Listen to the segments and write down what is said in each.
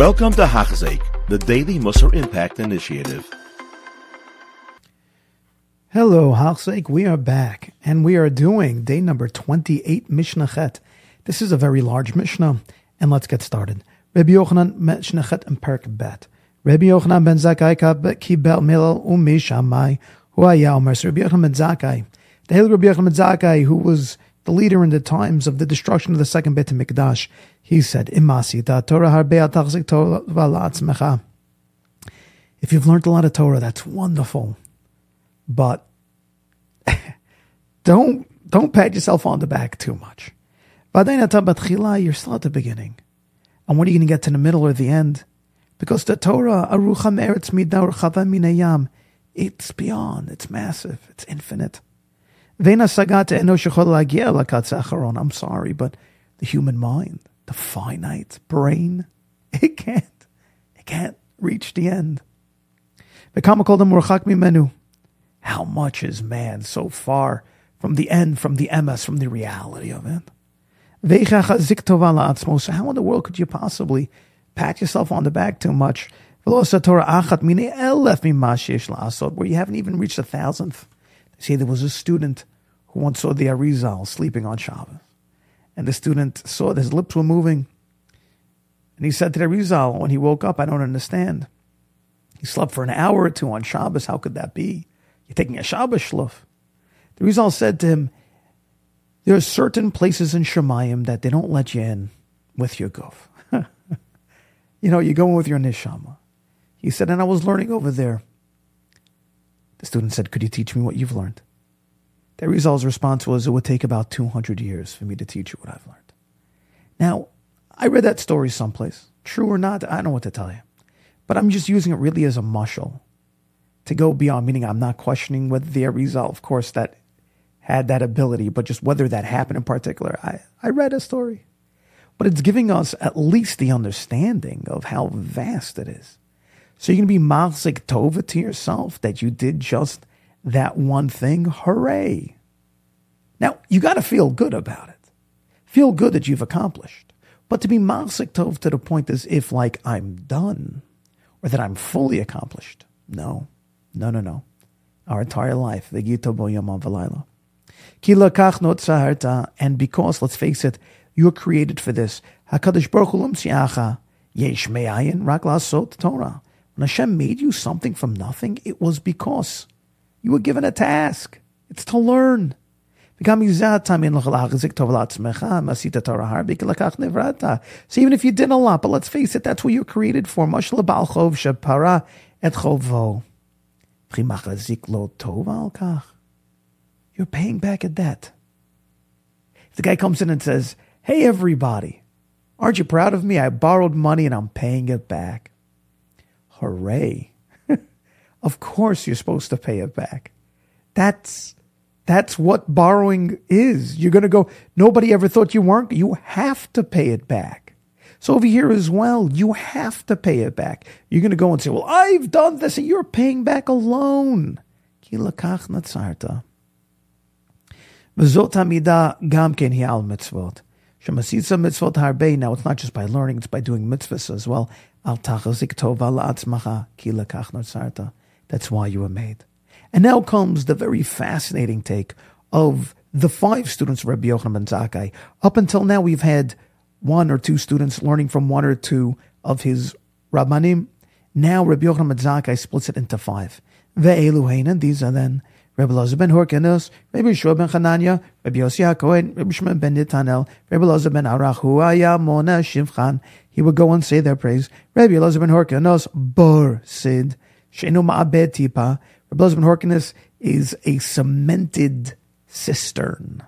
Welcome to Hachzik, the Daily Musar Impact Initiative. Hello, Hachzik. We are back, and we are doing day number 28, Mishnah Chet. This is a very large Mishnah, and let's get started. Rabbi Yochanan Mishnah Chet and Perk Bet. Rabbi Yochanan ben Zakkai kibel milal umi shamai hu haya omer. Rabbi Yochanan ben Zakkai, the Hail Rabbi Yochanan ben Zakkai, who was the leader in the times of the destruction of the second Beit Mikdash, he said. If you've learned a lot of Torah, that's wonderful, but don't don't pat yourself on the back too much. You're still at the beginning. And when are you going to get to the middle or the end? Because the Torah, Arucha Meretz Midar Minayam, it's beyond, it's massive, it's infinite. I'm sorry, but the human mind, the finite brain, it can't, it can't reach the end. How much is man so far from the end, from the emes, from the reality of it? So how in the world could you possibly pat yourself on the back too much? Where you haven't even reached a thousandth. See, there was a student who once saw the Arizal sleeping on Shabbos. And the student saw that his lips were moving. And he said to the Arizal when he woke up, I don't understand. He slept for an hour or two on Shabbos. How could that be? You're taking a Shabbos shluf. The Arizal said to him, There are certain places in Shemayim that they don't let you in with your guf. you know, you're going with your neshama. He said, and I was learning over there. The student said, Could you teach me what you've learned? The Arizal's response was, It would take about 200 years for me to teach you what I've learned. Now, I read that story someplace. True or not, I don't know what to tell you. But I'm just using it really as a mushal to go beyond, meaning I'm not questioning whether the Arizal, of course, that had that ability, but just whether that happened in particular. I, I read a story. But it's giving us at least the understanding of how vast it is. So you're going to be Machzik Tova to yourself that you did just that one thing, hooray. Now, you got to feel good about it. Feel good that you've accomplished. But to be Masik Tov to the point as if, like, I'm done or that I'm fully accomplished. No, no, no, no. Our entire life, the Gita Boyamon Valayla. And because, let's face it, you're created for this. HaKadosh Baruch Hu yesh me'ayin rak Torah. When Hashem made you something from nothing, it was because you were given a task. It's to learn. So even if you did a lot, but let's face it, that's what you're created for. You're paying back a debt. If the guy comes in and says, Hey, everybody, aren't you proud of me? I borrowed money and I'm paying it back. Hooray. Of course you're supposed to pay it back. That's that's what borrowing is. You're going to go, nobody ever thought you weren't. You have to pay it back. So over here as well, you have to pay it back. You're going to go and say, well, I've done this and you're paying back a loan. Kilakach natsarta. וזאת המידה גם כן היא על מצוות. שמסיצה מצוות הרבה, now it's not just by learning, it's by doing mitzvahs as well. אל תחזיק טובה לעצמך, כי לקח נוצרת. That's why you were made. And now comes the very fascinating take of the five students of Rabbi Yochanan ben Zakkai. Up until now, we've had one or two students learning from one or two of his Rabbanim. Now, Rabbi Yochanan ben Zakkai splits it into five. Ve'elu these are then Rabbi Lazar ben Horkenos, Rabbi Yeshua ben Chananya, Rabbi Yossi HaKohen, Rabbi Shimon ben Netanel, Rabbi Lazar ben Arach, Huaya Mona Shivchan. He would go and say their praise. Rabbi Lazar ben Horkenos, Bor Sud. Shenu Ma'abed Tipa. Rabbi ben Horkenos is a cemented cistern.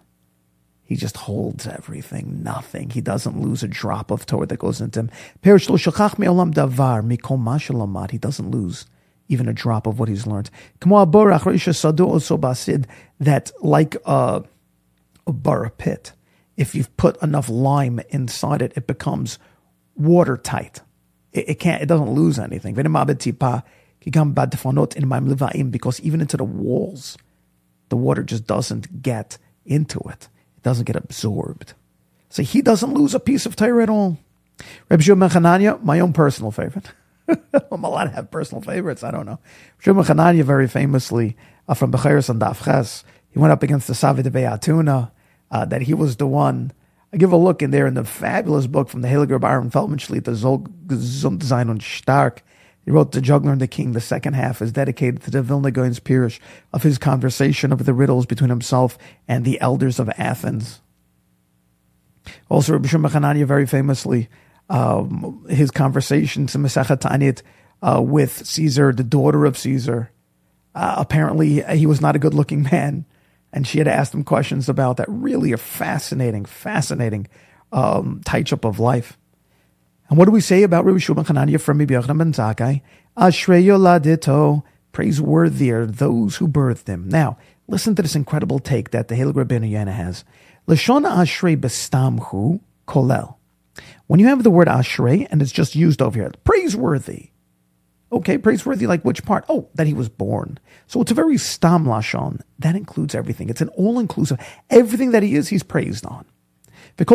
He just holds everything, nothing. He doesn't lose a drop of Torah that goes into him. He doesn't lose even a drop of what he's learned. That like a, a bara pit, if you've put enough lime inside it, it becomes watertight. It, it can't. It doesn't lose anything because even into the walls, the water just doesn't get into it. It doesn't get absorbed. So he doesn't lose a piece of Torah at all. Rabbi Shimon my own personal favorite. I'm allowed to have personal favorites. I don't know. Shimon Chananya, very famously uh, from Bechiris and Dafches, he went up against the Savi de Beatuna, uh, that he was the one. I give a look in there in the fabulous book from the Heiliger Aharon Feldman the Zol Gesundsein und Stark. He wrote The Juggler and the King. The second half is dedicated to the Vilna Gaon's Pirush of his conversation of the riddles between himself and the elders of Athens. Also, Rabbi Shimon very famously, um, his conversations in Masechet uh, with Caesar, the daughter of Caesar. Uh, apparently, he was not a good-looking man, and she had asked him questions about that. Really, a fascinating, fascinating um, touch-up of life. And what do we say about Rabbi Shimon Chananya from Rabbi Yochanan ben Zakkai? Ashrei yoladito, praiseworthy are those who birthed him. Now, listen to this incredible take that the Hail Rabbeinu Yonah has. Lashon Ashrei bestamhu kolel. When you have the word Ashrei and it's just used over here, praiseworthy. Okay, praiseworthy, like which part? Oh, that he was born. So it's a very stam lashon. That includes everything. It's an all inclusive. Everything that he is, he's praised on. And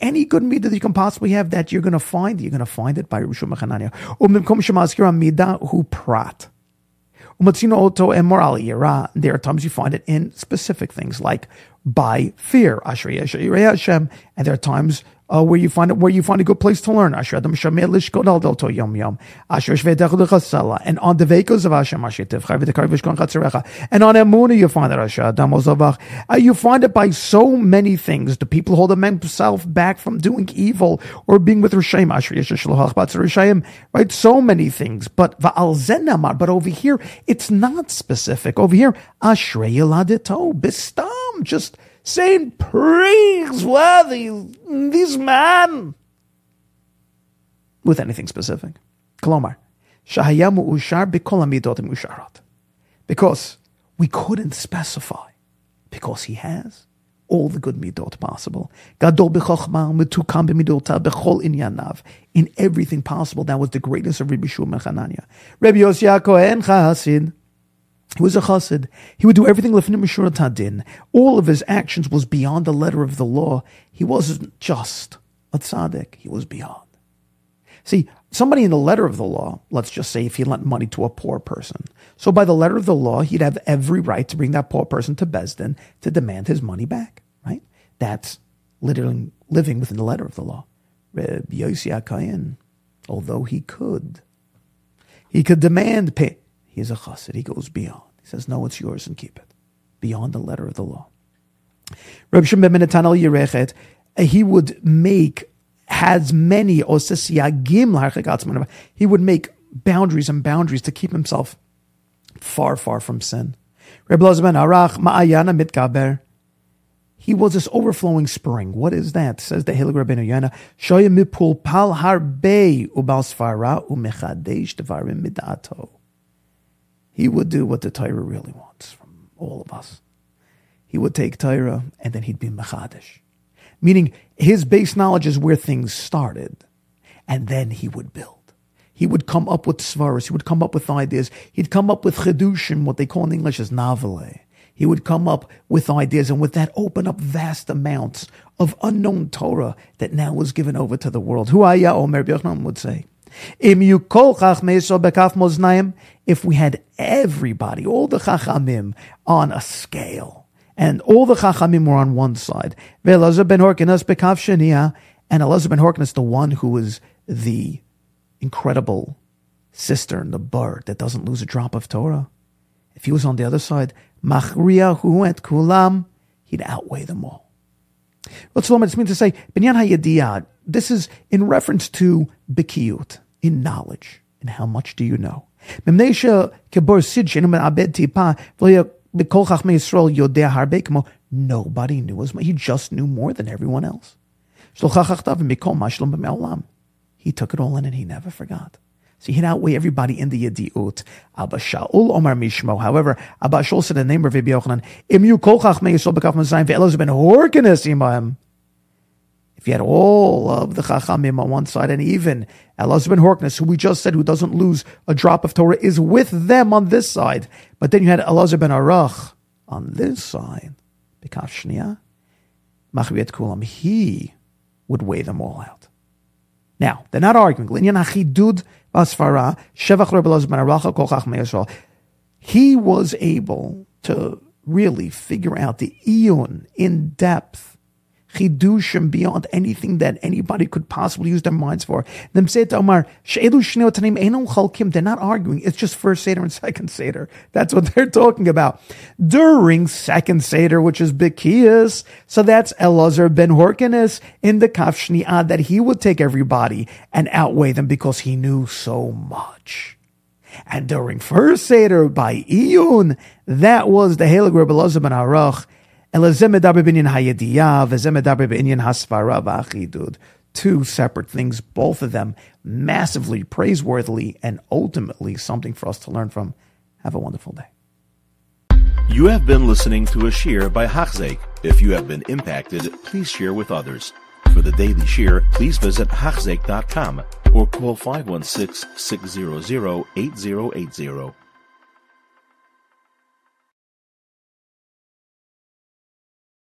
any good midah that you can possibly have that you're going to find, you're going to find it by Rishon Mechanania. Who prat. There are times you find it in specific things like by fear. And there are times uh, where you find where you find a good place to learn. Asher Adam Shamel Lishkodal Delto Yom Yom. Asher Shvedech Lechasala. And on the Vekos of Hashem Asher Tivchai V'Tekar Kon Chatzerecha. And on Emuna you find it Asher Adam Ozavach. Uh, you find it by so many things. The people hold themselves back from doing evil or being with Rishayim. Asher Yesher Shlohach Batzer Rishayim. Right? So many things. But Va'al Zenamar. But over here, it's not specific. Over here, Ashrei Yeladito. Bistam. Just saying praiseworthy this man with anything specific. Musharat. Because we couldn't specify. Because he has all the good midot possible. In everything possible. That was the greatness of Rabbi Shua Mechananya. Rabbi Yossi Kohen Chasid. He was a chassid. He would do everything lefnim mishur tadin. All of his actions was beyond the letter of the law. He wasn't just a tzaddik. He was beyond. See, somebody in the letter of the law, let's just say if he lent money to a poor person. So by the letter of the law, he'd have every right to bring that poor person to Besdin to demand his money back, right? That's literally living within the letter of the law. Reb Yossi Akayin, although he could, he could demand pay. He's a chassid. He goes beyond. He says, no, it's yours and keep it. Beyond the letter of the law. Reb Shimon ben Yerechet, he would make has many osesiyagim He would make boundaries and boundaries to keep himself far, far from sin. Reb Lozman Arach Ma'ayana Mitgaber. He was this overflowing spring. What is that? Says the Hilig Rabbeinu Yonah. Shoya mipul pal harbe ubal svara umechadesh devarim midato. He would do what the Torah really wants from all of us. He would take Torah and then he'd be Machadish. Meaning his base knowledge is where things started. And then he would build. He would come up with svaras. He would come up with ideas. He'd come up with chedushim, what they call in English as navale. He would come up with ideas and with that open up vast amounts of unknown Torah that now was given over to the world. Who Omer Yochanan would say. If we had everybody, all the chachamim on a scale, and all the chachamim were on one side, and Elazar ben Horkenos the one who is the incredible cistern, the bird that doesn't lose a drop of Torah. If he was on the other side, machriya hu et kulam, he'd outweigh them all. What's what it means to say, binyan this is in reference to bikiyut, in knowledge. And how much do you know? Nobody knew as much. He just knew more than everyone else. He took it all in and he never forgot. So he'd outweigh everybody in the Yediut. Abba Shaul Omar Mishmo. However, Abba Shaul said the name of Rabbi Yochanan. If you had all of the Chachamim on one side, and even Elazar ben Horkenos, who we just said, who doesn't lose a drop of Torah, is with them on this side. But then you had Elazar ben Arach on this side. Bekaf Shnia. Machriet Kulam. He would weigh them all out. Now, they're not arguing. He was able to really figure out the iyun in depth chidushim beyond anything that anybody could possibly use their minds for. Them say to Omar, they're not arguing. It's just first Seder and second Seder. That's what they're talking about. During second Seder, which is Bikiyas, so that's Elazar ben Horkenos in the Kaf Shni'ah that he would take everybody and outweigh them because he knew so much. And during first Seder by Iyun, that was the Halig Rebbe Elazar ben Arach, Two separate things, both of them massively praiseworthy and ultimately something for us to learn from. Have a wonderful day. You have been listening to a shear by Hachzik. If you have been impacted, please share with others. For the daily shear, please visit Hachzik.com or call 516 600 8080.